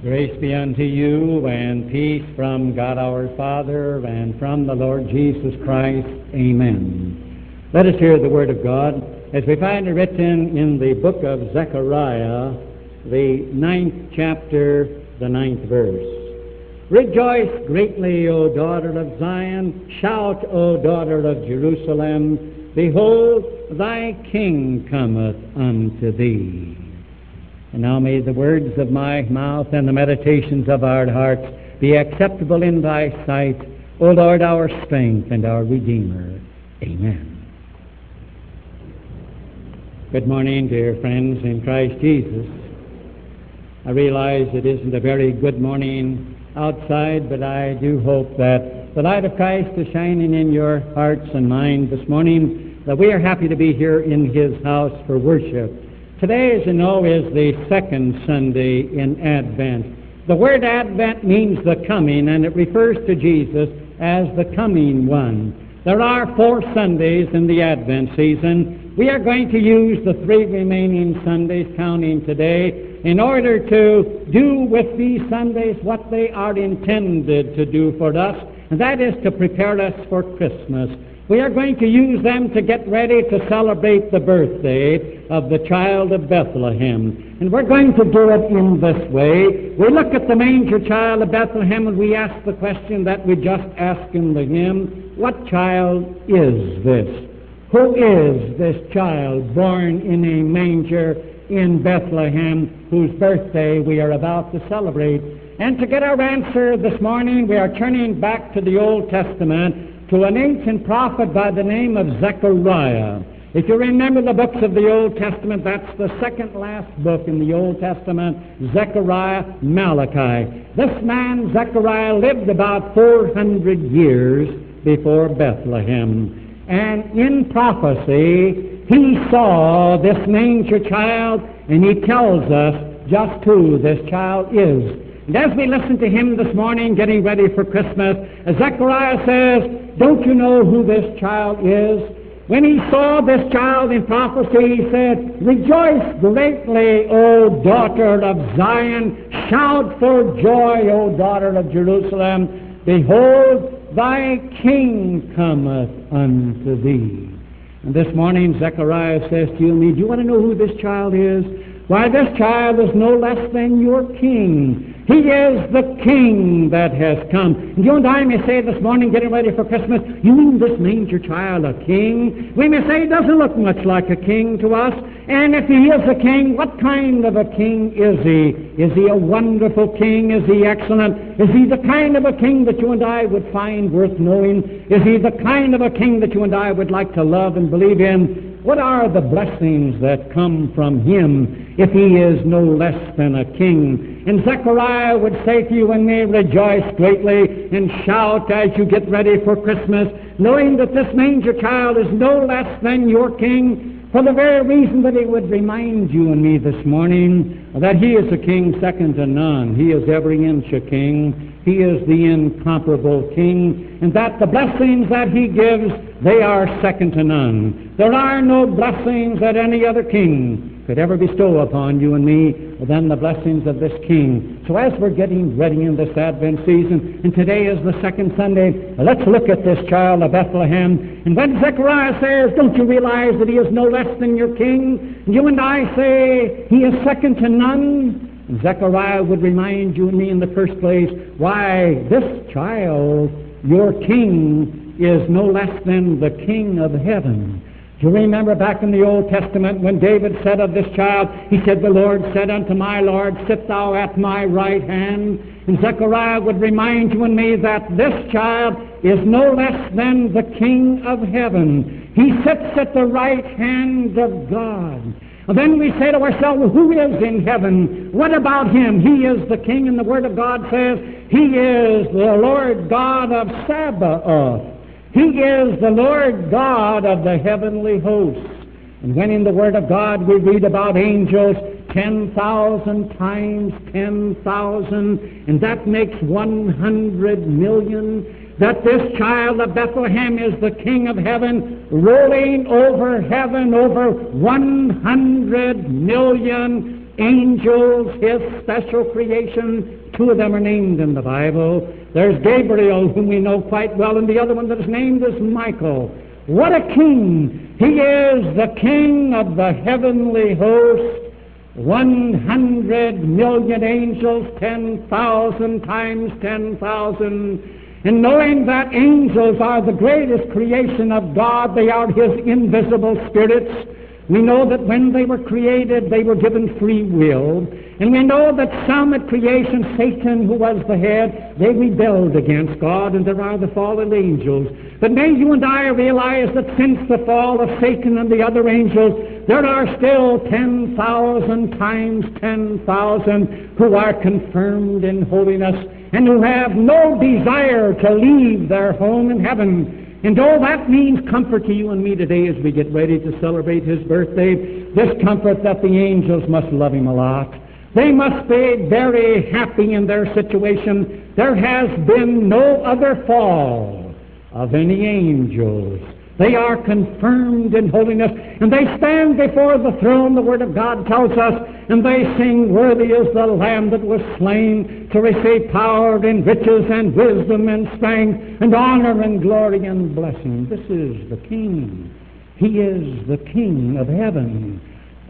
Grace be unto you and peace from God our Father and from the Lord Jesus Christ. Amen. Let us hear the Word of God as we find it written in the book of Zechariah, the ninth chapter, the ninth verse. Rejoice greatly, O daughter of Zion. Shout, O daughter of Jerusalem. Behold, thy king cometh unto thee. And now may the words of my mouth and the meditations of our hearts be acceptable in thy sight, O Lord, our strength and our Redeemer. Amen. Good morning, dear friends in Christ Jesus. I realize it isn't a very good morning outside, but I do hope that the light of Christ is shining in your hearts and minds this morning, that we are happy to be here in His house for worship. Today, as you know, is the second Sunday in Advent. The word Advent means the coming, and it refers to Jesus as the coming one. There are four Sundays in the Advent season. We are going to use the three remaining Sundays, counting today, in order to do with these Sundays what they are intended to do for us, and that is to prepare us for Christmas. We are going to use them to get ready to celebrate the birthday of the child of Bethlehem. And we're going to do it in this way. We look at the manger child of Bethlehem and we ask the question that we just asked in the hymn What child is this? Who is this child born in a manger in Bethlehem whose birthday we are about to celebrate? And to get our answer this morning, we are turning back to the Old Testament to an ancient prophet by the name of Zechariah. If you remember the books of the Old Testament, that's the second last book in the Old Testament, Zechariah, Malachi. This man, Zechariah, lived about 400 years before Bethlehem. And in prophecy, he saw this manger child, and he tells us just who this child is. And as we listen to him this morning, getting ready for Christmas, Zechariah says, Don't you know who this child is? When he saw this child in prophecy, he said, Rejoice greatly, O daughter of Zion. Shout for joy, O daughter of Jerusalem. Behold, thy king cometh unto thee. And this morning, Zechariah says to you and me, Do you want to know who this child is? Why, this child is no less than your king. He is the king that has come. And you and I may say this morning, getting ready for Christmas, you mean this manger child a king? We may say he doesn't look much like a king to us. And if he is a king, what kind of a king is he? Is he a wonderful king? Is he excellent? Is he the kind of a king that you and I would find worth knowing? Is he the kind of a king that you and I would like to love and believe in? What are the blessings that come from him if he is no less than a king? And Zechariah would say to you and me, rejoice greatly and shout as you get ready for Christmas, knowing that this manger child is no less than your king, for the very reason that he would remind you and me this morning that he is a king second to none. He is every inch a king. He is the incomparable king, and that the blessings that he gives, they are second to none. There are no blessings that any other king could ever bestow upon you and me than the blessings of this King. So as we're getting ready in this Advent season, and today is the second Sunday, let's look at this child of Bethlehem. And when Zechariah says, don't you realize that he is no less than your King? You and I say, he is second to none. Zechariah would remind you and me in the first place, why this child, your King, is no less than the King of heaven. You remember back in the Old Testament when David said of this child, he said, The Lord said unto my Lord, Sit thou at my right hand. And Zechariah would remind you and me that this child is no less than the King of heaven. He sits at the right hand of God. And then we say to ourselves, well, who is in heaven? What about him? He is the King, and the Word of God says, He is the Lord God of Sabaoth. He is the Lord God of the heavenly hosts. And when in the Word of God we read about angels, 10,000 times 10,000, and that makes 100 million, that this child of Bethlehem is the King of heaven, rolling over heaven over 100 million angels, his special creation. Two of them are named in the Bible. There's Gabriel, whom we know quite well, and the other one that is named is Michael. What a king! He is the king of the heavenly host. One hundred million angels, ten thousand times ten thousand. And knowing that angels are the greatest creation of God, they are His invisible spirits. We know that when they were created, they were given free will. And we know that some at creation, Satan, who was the head, they rebelled against God, and there are the fallen angels. But may you and I realize that since the fall of Satan and the other angels, there are still 10,000 times 10,000 who are confirmed in holiness and who have no desire to leave their home in heaven. And all that means comfort to you and me today as we get ready to celebrate his birthday. This comfort that the angels must love him a lot. They must be very happy in their situation. There has been no other fall of any angels they are confirmed in holiness, and they stand before the throne, the Word of God tells us, and they sing, Worthy is the Lamb that was slain to receive power and riches and wisdom and strength and honor and glory and blessing. This is the King. He is the King of heaven.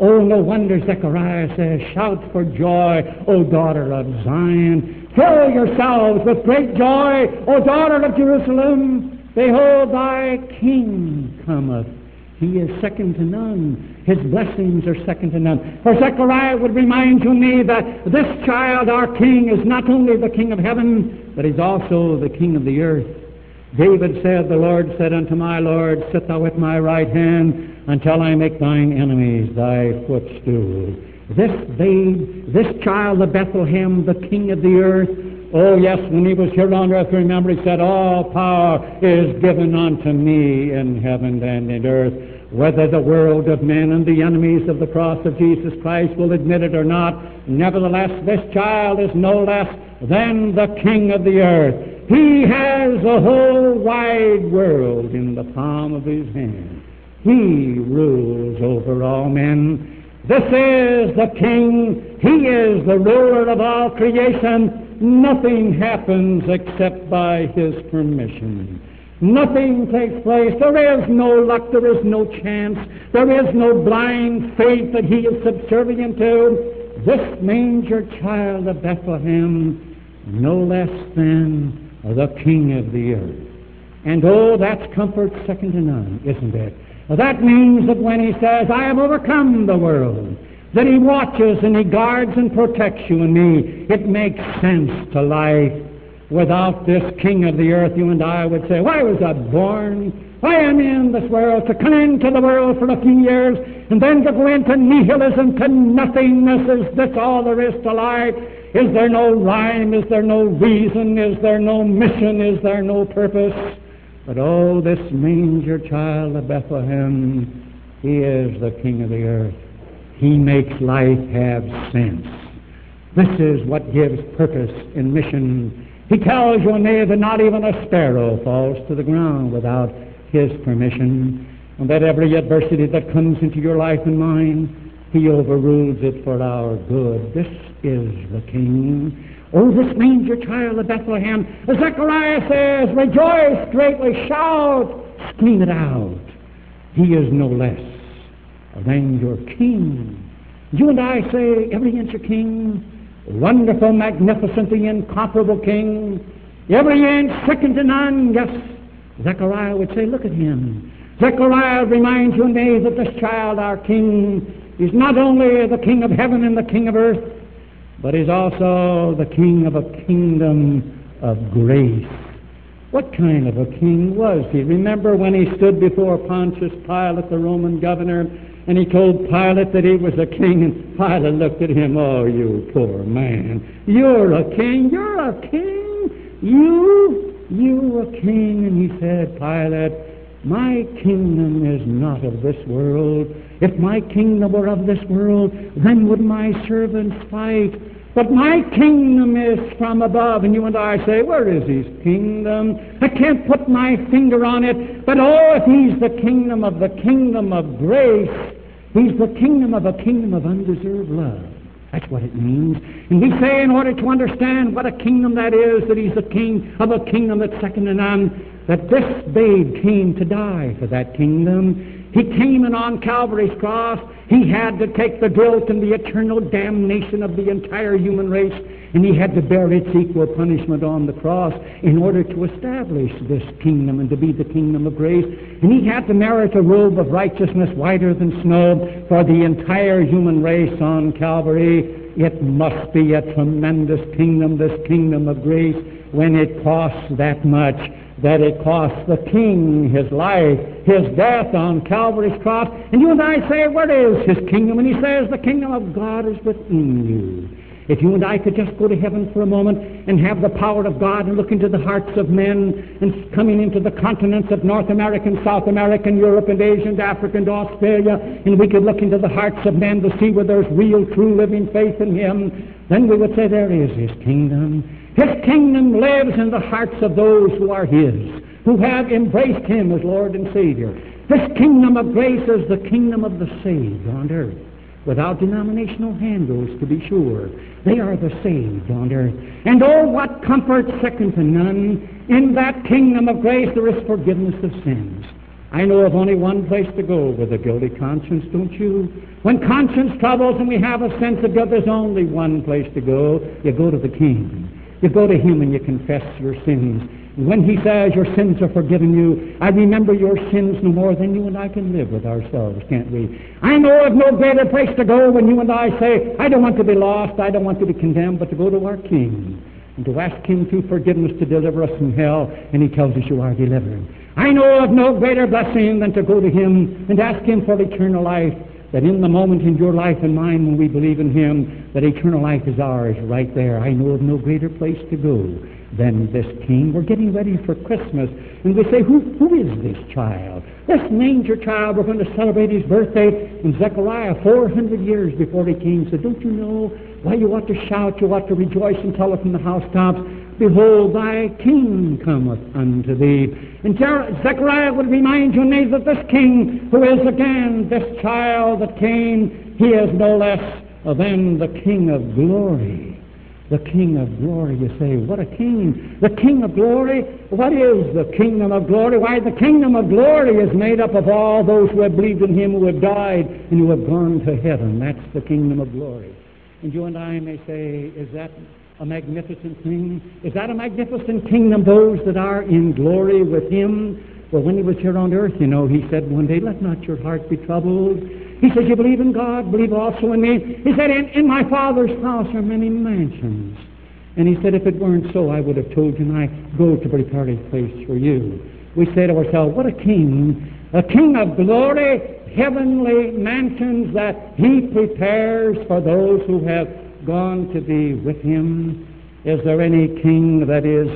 Oh, no wonder Zechariah says, Shout for joy, O daughter of Zion. Fill yourselves with great joy, O daughter of Jerusalem. Behold, thy king cometh. He is second to none. His blessings are second to none. For Zechariah would remind you and me that this child, our king, is not only the king of heaven, but he's also the king of the earth. David said, The Lord said unto my Lord, Sit thou at my right hand until I make thine enemies thy footstool. This babe, this child of Bethlehem, the king of the earth, Oh, yes, when he was here on earth, remember, he said, All power is given unto me in heaven and in earth. Whether the world of men and the enemies of the cross of Jesus Christ will admit it or not, nevertheless, this child is no less than the King of the earth. He has the whole wide world in the palm of his hand. He rules over all men. This is the King. He is the ruler of all creation nothing happens except by His permission. Nothing takes place. There is no luck. There is no chance. There is no blind faith that He is subservient to. This manger child of Bethlehem, no less than the King of the earth. And oh, that's comfort second to none, isn't it? That means that when He says, I have overcome the world, that He watches and He guards and protects you and me. It makes sense to life. Without this King of the earth, you and I would say, Why was I born? Why am I in this world? To come into the world for a few years and then to go into nihilism, to nothingness. Is this all there is to life? Is there no rhyme? Is there no reason? Is there no mission? Is there no purpose? But oh, this manger child of Bethlehem, he is the King of the earth. He makes life have sense. This is what gives purpose in mission. He tells your that not even a sparrow falls to the ground without His permission, and that every adversity that comes into your life and mine, He overrules it for our good. This is the King. Oh, this manger child of Bethlehem. Zechariah says, Rejoice greatly, shout, scream it out. He is no less than your king. You and I say, every inch a king, wonderful, magnificent, the incomparable king, every inch second to none. Yes, Zechariah would say, look at him. Zechariah reminds you and me that this child, our king, is not only the king of heaven and the king of earth, but is also the king of a kingdom of grace. What kind of a king was he? Remember when he stood before Pontius Pilate, the Roman governor, and he told Pilate that he was a king, and Pilate looked at him, Oh, you poor man. You're a king. You're a king. You, you a king. And he said, Pilate, my kingdom is not of this world. If my kingdom were of this world, then would my servants fight. But my kingdom is from above. And you and I say, Where is his kingdom? I can't put my finger on it. But oh, if he's the kingdom of the kingdom of grace, He's the kingdom of a kingdom of undeserved love. That's what it means. And we say in order to understand what a kingdom that is, that he's the king of a kingdom that's second to none, that this babe came to die for that kingdom. He came and on Calvary's cross, he had to take the guilt and the eternal damnation of the entire human race, and he had to bear its equal punishment on the cross in order to establish this kingdom and to be the kingdom of grace. And he had to merit a robe of righteousness whiter than snow for the entire human race on Calvary. It must be a tremendous kingdom, this kingdom of grace, when it costs that much that it cost the king his life, his death on Calvary's cross. And you and I say, What is his kingdom? And he says, The kingdom of God is within you. If you and I could just go to heaven for a moment and have the power of God and look into the hearts of men and coming into the continents of North America and South America and Europe and Asia and Africa and Australia, and we could look into the hearts of men to see where there's real, true, living faith in Him, then we would say, There is His kingdom. His kingdom lives in the hearts of those who are His, who have embraced Him as Lord and Savior. This kingdom of grace is the kingdom of the saved on earth, without denominational handles, to be sure. They are the saved on earth. And oh, what comfort second to none. In that kingdom of grace there is forgiveness of sins. I know of only one place to go with a guilty conscience, don't you? When conscience troubles and we have a sense of guilt, there's only one place to go. You go to the King. You go to Him and you confess your sins. And when He says your sins are forgiven you, I remember your sins no more than you and I can live with ourselves, can't we? I know of no greater place to go when you and I say, I don't want to be lost, I don't want to be condemned, but to go to our King and to ask Him through forgiveness to deliver us from hell, and He tells us you are delivered. I know of no greater blessing than to go to Him and ask Him for eternal life that in the moment in your life and mine when we believe in Him, that eternal life is ours right there. I know of no greater place to go than this King. We're getting ready for Christmas, and we say, who, who is this child? This manger child, we're going to celebrate his birthday. And Zechariah, 400 years before he came, said, don't you know why you ought to shout, you ought to rejoice and tell it from the housetops? Behold, thy king cometh unto thee. And Zechariah would remind you and that this king who is again this child that came, he is no less than the king of glory. The king of glory, you say, what a king. The king of glory? What is the kingdom of glory? Why, the kingdom of glory is made up of all those who have believed in him, who have died, and who have gone to heaven. That's the kingdom of glory. And you and I may say, is that a magnificent thing? Is that a magnificent kingdom, those that are in glory with him? Well, when he was here on earth, you know, he said one day, let not your heart be troubled. He says, you believe in God, believe also in me. He said, in, in my Father's house are many mansions. And he said, if it weren't so, I would have told you, and I go to prepare a place for you. We say to ourselves, what a king, a king of glory, heavenly mansions that he prepares for those who have gone to be with him? Is there any king that is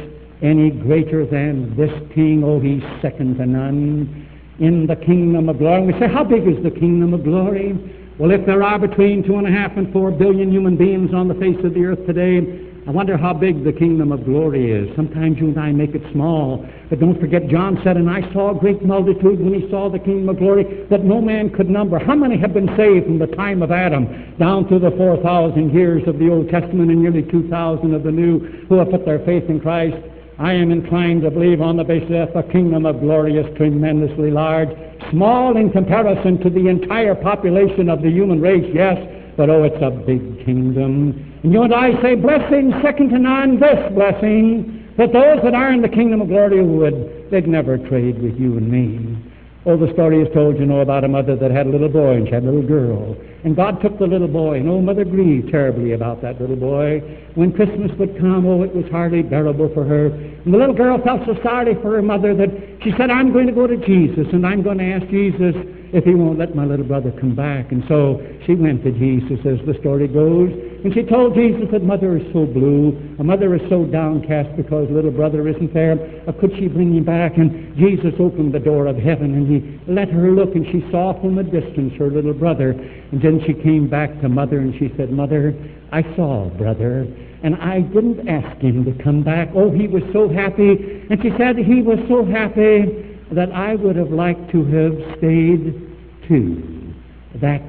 any greater than this king? Oh, he's second to none in the kingdom of glory. We say, how big is the kingdom of glory? Well, if there are between two and a half and four billion human beings on the face of the earth today, I wonder how big the kingdom of glory is. Sometimes you and I make it small. But don't forget, John said, And I saw a great multitude when he saw the kingdom of glory that no man could number. How many have been saved from the time of Adam down through the 4,000 years of the Old Testament and nearly 2,000 of the New who have put their faith in Christ? I am inclined to believe on the basis that the kingdom of glory is tremendously large. Small in comparison to the entire population of the human race, yes, but oh, it's a big kingdom. And you and I say, blessing second to none, this blessing, that those that are in the kingdom of glory would, they'd never trade with you and me. Oh, the story is told, you know, about a mother that had a little boy and she had a little girl. And God took the little boy, and old mother grieved terribly about that little boy. When Christmas would come, oh, it was hardly bearable for her. And the little girl felt so sorry for her mother that she said, I'm going to go to Jesus, and I'm going to ask Jesus if he won't let my little brother come back. And so she went to Jesus, as the story goes. And she told Jesus that mother is so blue, a mother is so downcast because little brother isn't there. Uh, could she bring him back? And Jesus opened the door of heaven and he let her look and she saw from a distance her little brother. And then she came back to mother and she said, Mother, I saw brother and I didn't ask him to come back. Oh, he was so happy. And she said he was so happy that I would have liked to have stayed too. That's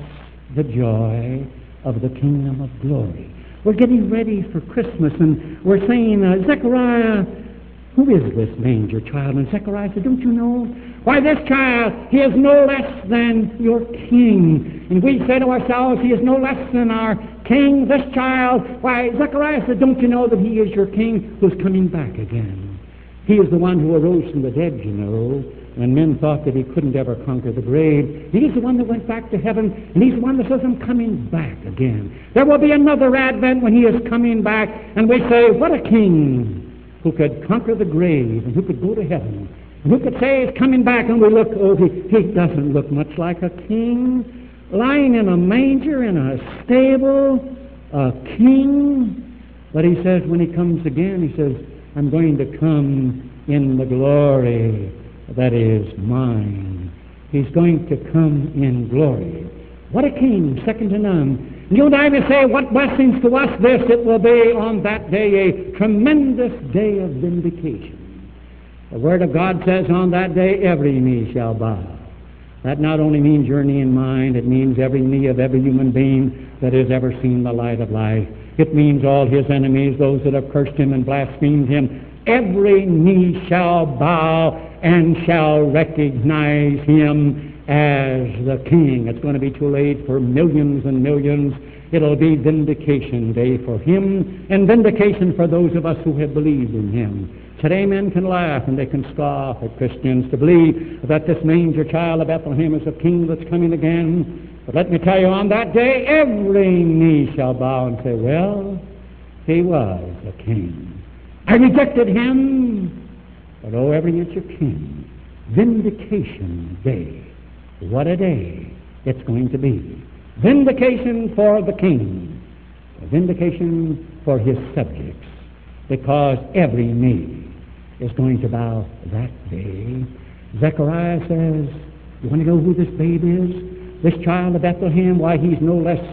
the joy of the kingdom of glory. We're getting ready for Christmas, and we're saying, uh, Zechariah, who is this manger child? And Zechariah said, Don't you know? Why, this child, he is no less than your king. And we say to ourselves, He is no less than our king, this child. Why, Zechariah said, Don't you know that he is your king who's coming back again? He is the one who arose from the dead, you know, when men thought that he couldn't ever conquer the grave. He's the one that went back to heaven, and he's the one that says, I'm coming back again. There will be another advent when he is coming back, and we say, What a king! Who could conquer the grave and who could go to heaven and who could say he's coming back and we look, oh, he, he doesn't look much like a king lying in a manger in a stable, a king. But he says when he comes again, he says, I'm going to come in the glory that is mine. He's going to come in glory. What a king, second to none. You and I say, what blessings to us this, it will be on that day a tremendous day of vindication. The Word of God says on that day every knee shall bow. That not only means your knee and mine, it means every knee of every human being that has ever seen the light of life. It means all his enemies, those that have cursed him and blasphemed him. Every knee shall bow and shall recognize him as the king. It's going to be too late for millions and millions. It'll be vindication day for him and vindication for those of us who have believed in him. Today men can laugh and they can scoff at Christians to believe that this manger child of Bethlehem is a king that's coming again. But let me tell you, on that day, every knee shall bow and say, well, he was a king. I rejected him, but oh, every inch of king. Vindication day. What a day it's going to be. Vindication for the king, vindication for his subjects, because every knee is going to bow that day. Zechariah says, You want to know who this babe is? This child of Bethlehem, why, he's no less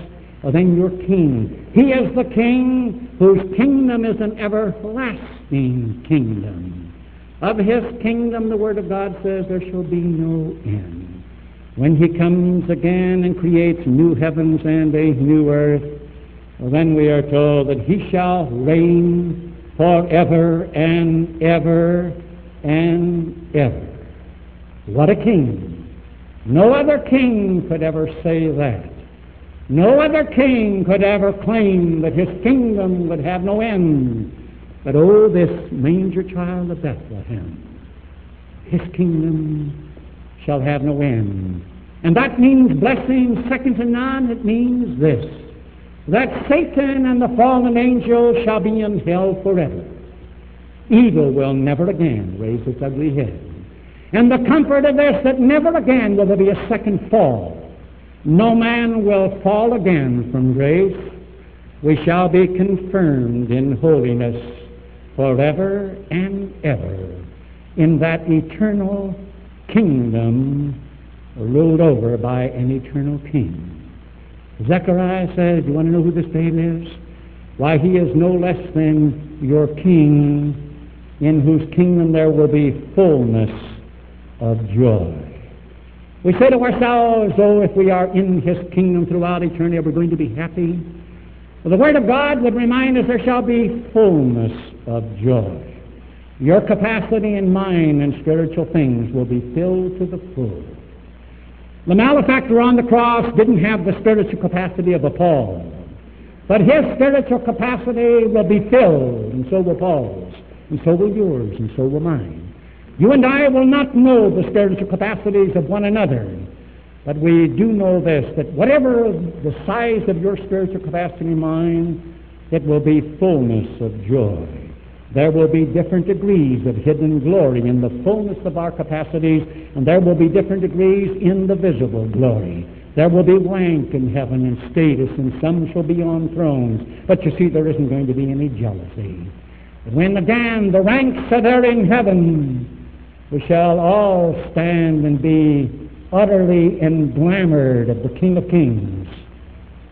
than your king. He is the king whose kingdom is an everlasting kingdom. Of his kingdom, the Word of God says, there shall be no end when he comes again and creates new heavens and a new earth, then we are told that he shall reign forever and ever and ever. What a king! No other king could ever say that. No other king could ever claim that his kingdom would have no end. But oh, this manger child of Bethlehem, his kingdom shall have no end. And that means blessing second to none. It means this that Satan and the fallen angels shall be in hell forever. Evil will never again raise its ugly head. And the comfort of this that never again will there be a second fall. No man will fall again from grace. We shall be confirmed in holiness forever and ever in that eternal kingdom ruled over by an eternal king. Zechariah says, You want to know who this babe is? Why, he is no less than your king, in whose kingdom there will be fullness of joy. We say to ourselves, oh, if we are in his kingdom throughout eternity, are we're going to be happy. Well, the Word of God would remind us there shall be fullness of joy. Your capacity and mine and spiritual things will be filled to the full. The malefactor on the cross didn't have the spiritual capacity of a Paul. But his spiritual capacity will be filled, and so will Paul's, and so will yours, and so will mine. You and I will not know the spiritual capacities of one another, but we do know this, that whatever the size of your spiritual capacity and mine, it will be fullness of joy. There will be different degrees of hidden glory in the fullness of our capacities, and there will be different degrees in the visible glory. There will be rank in heaven and status, and some shall be on thrones. But you see, there isn't going to be any jealousy. When again the ranks are there in heaven, we shall all stand and be utterly englamored of the King of Kings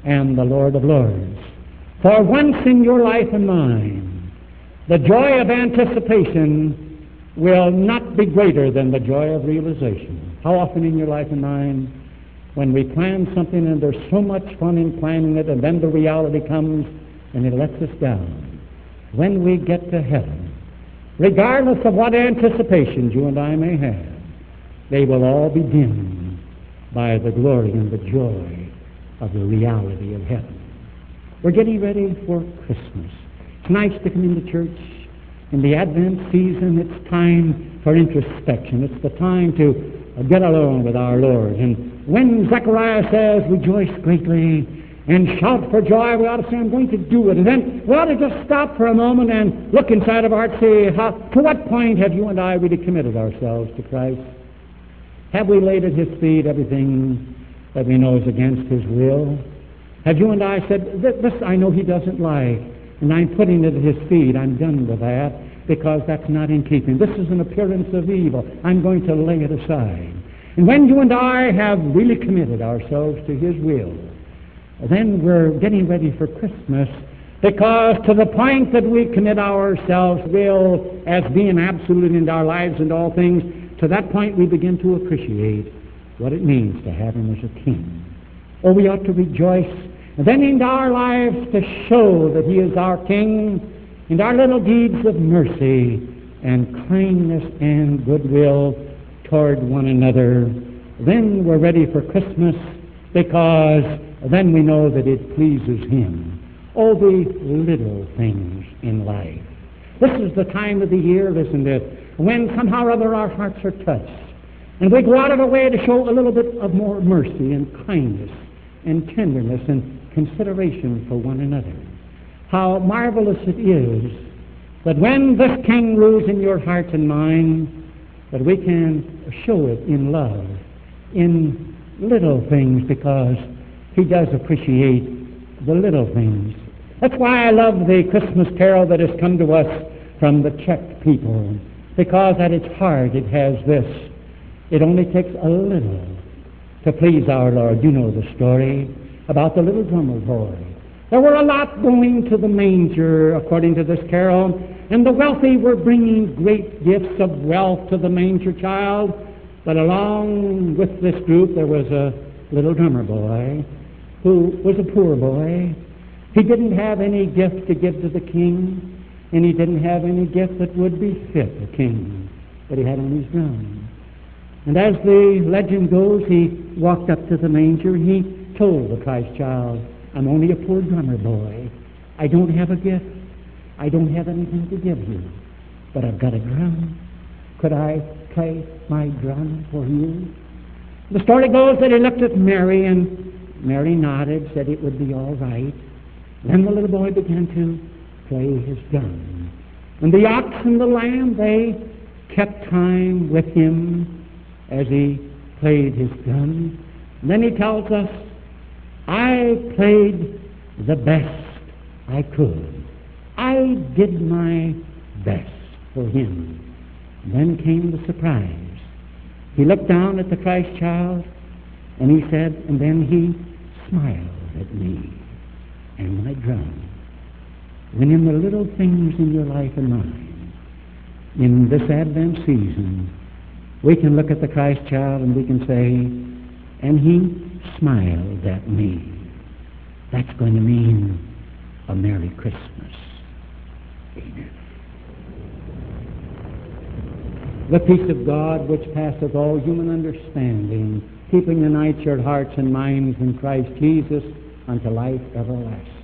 and the Lord of Lords. For once in your life and mine, the joy of anticipation will not be greater than the joy of realization. How often in your life and mine when we plan something and there's so much fun in planning it, and then the reality comes and it lets us down. When we get to heaven, regardless of what anticipations you and I may have, they will all be dimmed by the glory and the joy of the reality of heaven. We're getting ready for Christmas. It's nice to come into church. In the Advent season, it's time for introspection. It's the time to get alone with our Lord. And when Zechariah says, rejoice greatly and shout for joy, we ought to say, I'm going to do it. And then we ought to just stop for a moment and look inside of our heart, say, how, to what point have you and I really committed ourselves to Christ? Have we laid at His feet everything that we know is against His will? Have you and I said, this I know He doesn't like, and I'm putting it at His feet. I'm done with that because that's not in keeping. This is an appearance of evil. I'm going to lay it aside. And when you and I have really committed ourselves to His will, then we're getting ready for Christmas because to the point that we commit ourselves will as being absolute in our lives and all things, to that point we begin to appreciate what it means to have Him as a King. Or we ought to rejoice then in our lives to show that He is our King in our little deeds of mercy and kindness and goodwill toward one another. Then we're ready for Christmas because then we know that it pleases Him. All the little things in life. This is the time of the year, isn't it, when somehow or other our hearts are touched. And we go out of our way to show a little bit of more mercy and kindness and tenderness and consideration for one another. How marvelous it is that when this King rules in your heart and mind, that we can show it in love, in little things, because he does appreciate the little things. That's why I love the Christmas carol that has come to us from the Czech people, because at its heart it has this. It only takes a little to please our Lord. You know the story about the little drummer boy. There were a lot going to the manger, according to this carol, and the wealthy were bringing great gifts of wealth to the manger child. But along with this group, there was a little drummer boy who was a poor boy. He didn't have any gift to give to the king, and he didn't have any gift that would befit a king, but he had on his drum. And as the legend goes, he walked up to the manger. He told the Christ child, I'm only a poor drummer boy. I don't have a gift. I don't have anything to give you. But I've got a drum. Could I play my drum for you? The story goes that he looked at Mary, and Mary nodded, said it would be all right. Then the little boy began to play his drum. And the ox and the lamb, they kept time with him as he played his drum. And then he tells us, I played the best I could. I did my best for him. Then came the surprise. He looked down at the Christ child and he said, and then he smiled at me and my drum. When in the little things in your life and mine, in this Advent season, we can look at the Christ child and we can say, and he smiled at me. That's going to mean a Merry Christmas. Amen. The peace of God, which passeth all human understanding, keeping the night your hearts and minds in Christ Jesus unto life everlasting.